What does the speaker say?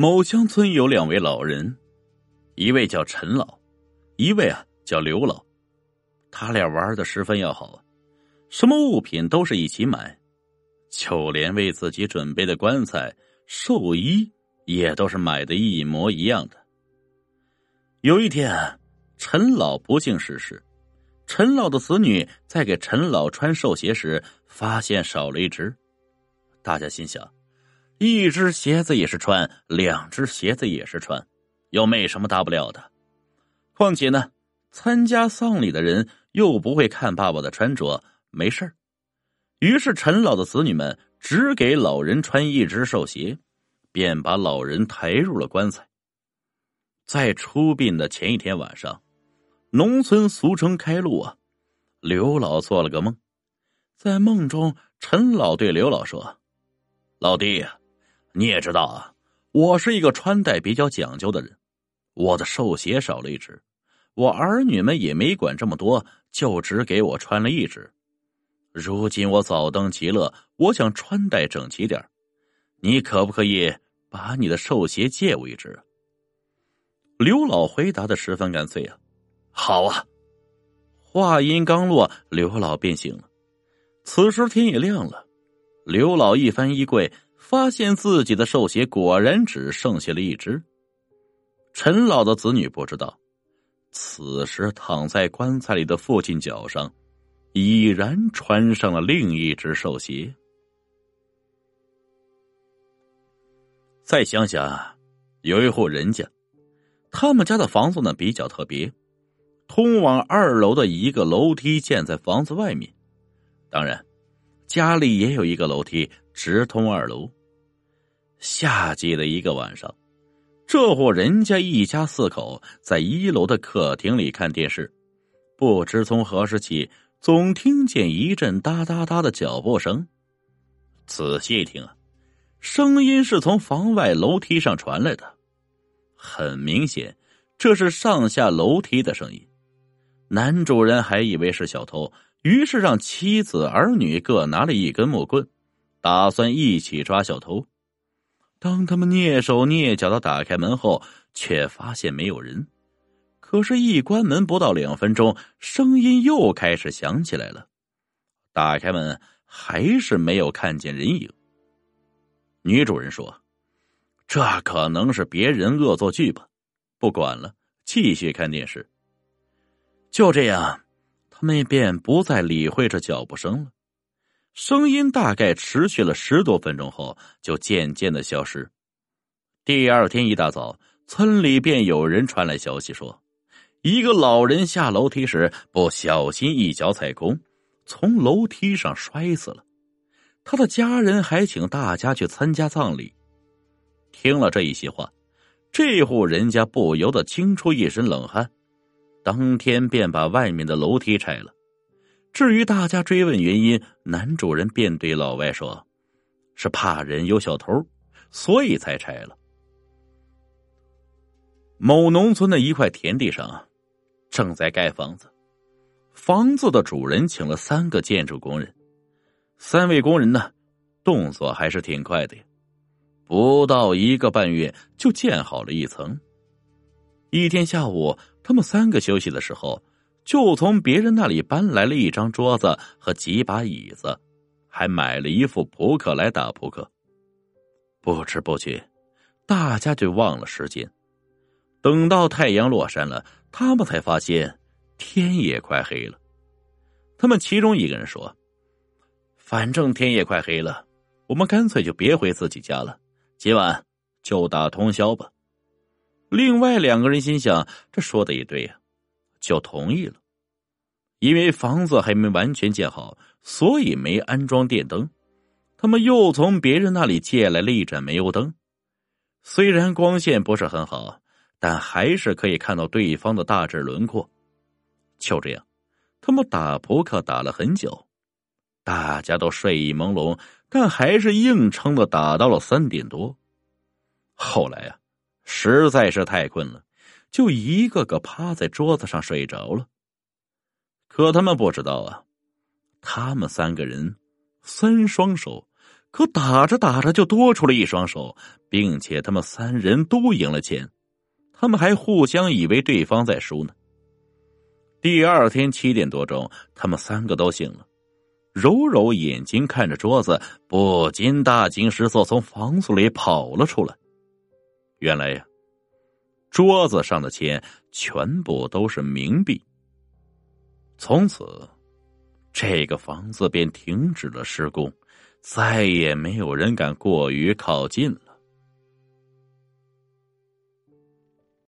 某乡村有两位老人，一位叫陈老，一位啊叫刘老。他俩玩的十分要好，什么物品都是一起买，就连为自己准备的棺材、寿衣也都是买的一模一样的。有一天，陈老不幸逝世，陈老的子女在给陈老穿寿鞋时，发现少了一只。大家心想。一只鞋子也是穿，两只鞋子也是穿，又没什么大不了的。况且呢，参加丧礼的人又不会看爸爸的穿着，没事于是陈老的子女们只给老人穿一只寿鞋，便把老人抬入了棺材。在出殡的前一天晚上，农村俗称开路啊。刘老做了个梦，在梦中，陈老对刘老说：“老弟呀。”你也知道啊，我是一个穿戴比较讲究的人，我的寿鞋少了一只，我儿女们也没管这么多，就只给我穿了一只。如今我早登极乐，我想穿戴整齐点你可不可以把你的寿鞋借我一只？刘老回答的十分干脆啊，好啊。话音刚落，刘老便醒了。此时天也亮了，刘老一翻衣柜。发现自己的寿鞋果然只剩下了一只。陈老的子女不知道，此时躺在棺材里的父亲脚上，已然穿上了另一只寿鞋。再想想，有一户人家，他们家的房子呢比较特别，通往二楼的一个楼梯建在房子外面，当然，家里也有一个楼梯直通二楼。夏季的一个晚上，这户人家一家四口在一楼的客厅里看电视，不知从何时起，总听见一阵哒哒哒的脚步声。仔细一听啊，声音是从房外楼梯上传来的，很明显，这是上下楼梯的声音。男主人还以为是小偷，于是让妻子儿女各拿了一根木棍，打算一起抓小偷。当他们蹑手蹑脚的打开门后，却发现没有人。可是，一关门不到两分钟，声音又开始响起来了。打开门，还是没有看见人影。女主人说：“这可能是别人恶作剧吧。”不管了，继续看电视。就这样，他们便不再理会这脚步声了。声音大概持续了十多分钟后，就渐渐的消失。第二天一大早，村里便有人传来消息说，一个老人下楼梯时不小心一脚踩空，从楼梯上摔死了。他的家人还请大家去参加葬礼。听了这一席话，这户人家不由得惊出一身冷汗，当天便把外面的楼梯拆了。至于大家追问原因，男主人便对老外说：“是怕人有小偷，所以才拆了。”某农村的一块田地上，正在盖房子。房子的主人请了三个建筑工人，三位工人呢，动作还是挺快的呀，不到一个半月就建好了一层。一天下午，他们三个休息的时候。就从别人那里搬来了一张桌子和几把椅子，还买了一副扑克来打扑克。不知不觉，大家就忘了时间。等到太阳落山了，他们才发现天也快黑了。他们其中一个人说：“反正天也快黑了，我们干脆就别回自己家了，今晚就打通宵吧。”另外两个人心想：“这说的也对呀。”就同意了，因为房子还没完全建好，所以没安装电灯。他们又从别人那里借来了一盏煤油灯，虽然光线不是很好，但还是可以看到对方的大致轮廓。就这样，他们打扑克打了很久，大家都睡意朦胧，但还是硬撑的打到了三点多。后来啊，实在是太困了。就一个个趴在桌子上睡着了。可他们不知道啊，他们三个人三双手可打着打着就多出了一双手，并且他们三人都赢了钱，他们还互相以为对方在输呢。第二天七点多钟，他们三个都醒了。揉揉眼睛，看着桌子，不禁大惊失色，从房子里跑了出来。原来呀，桌子上的钱全部都是冥币。从此，这个房子便停止了施工，再也没有人敢过于靠近了。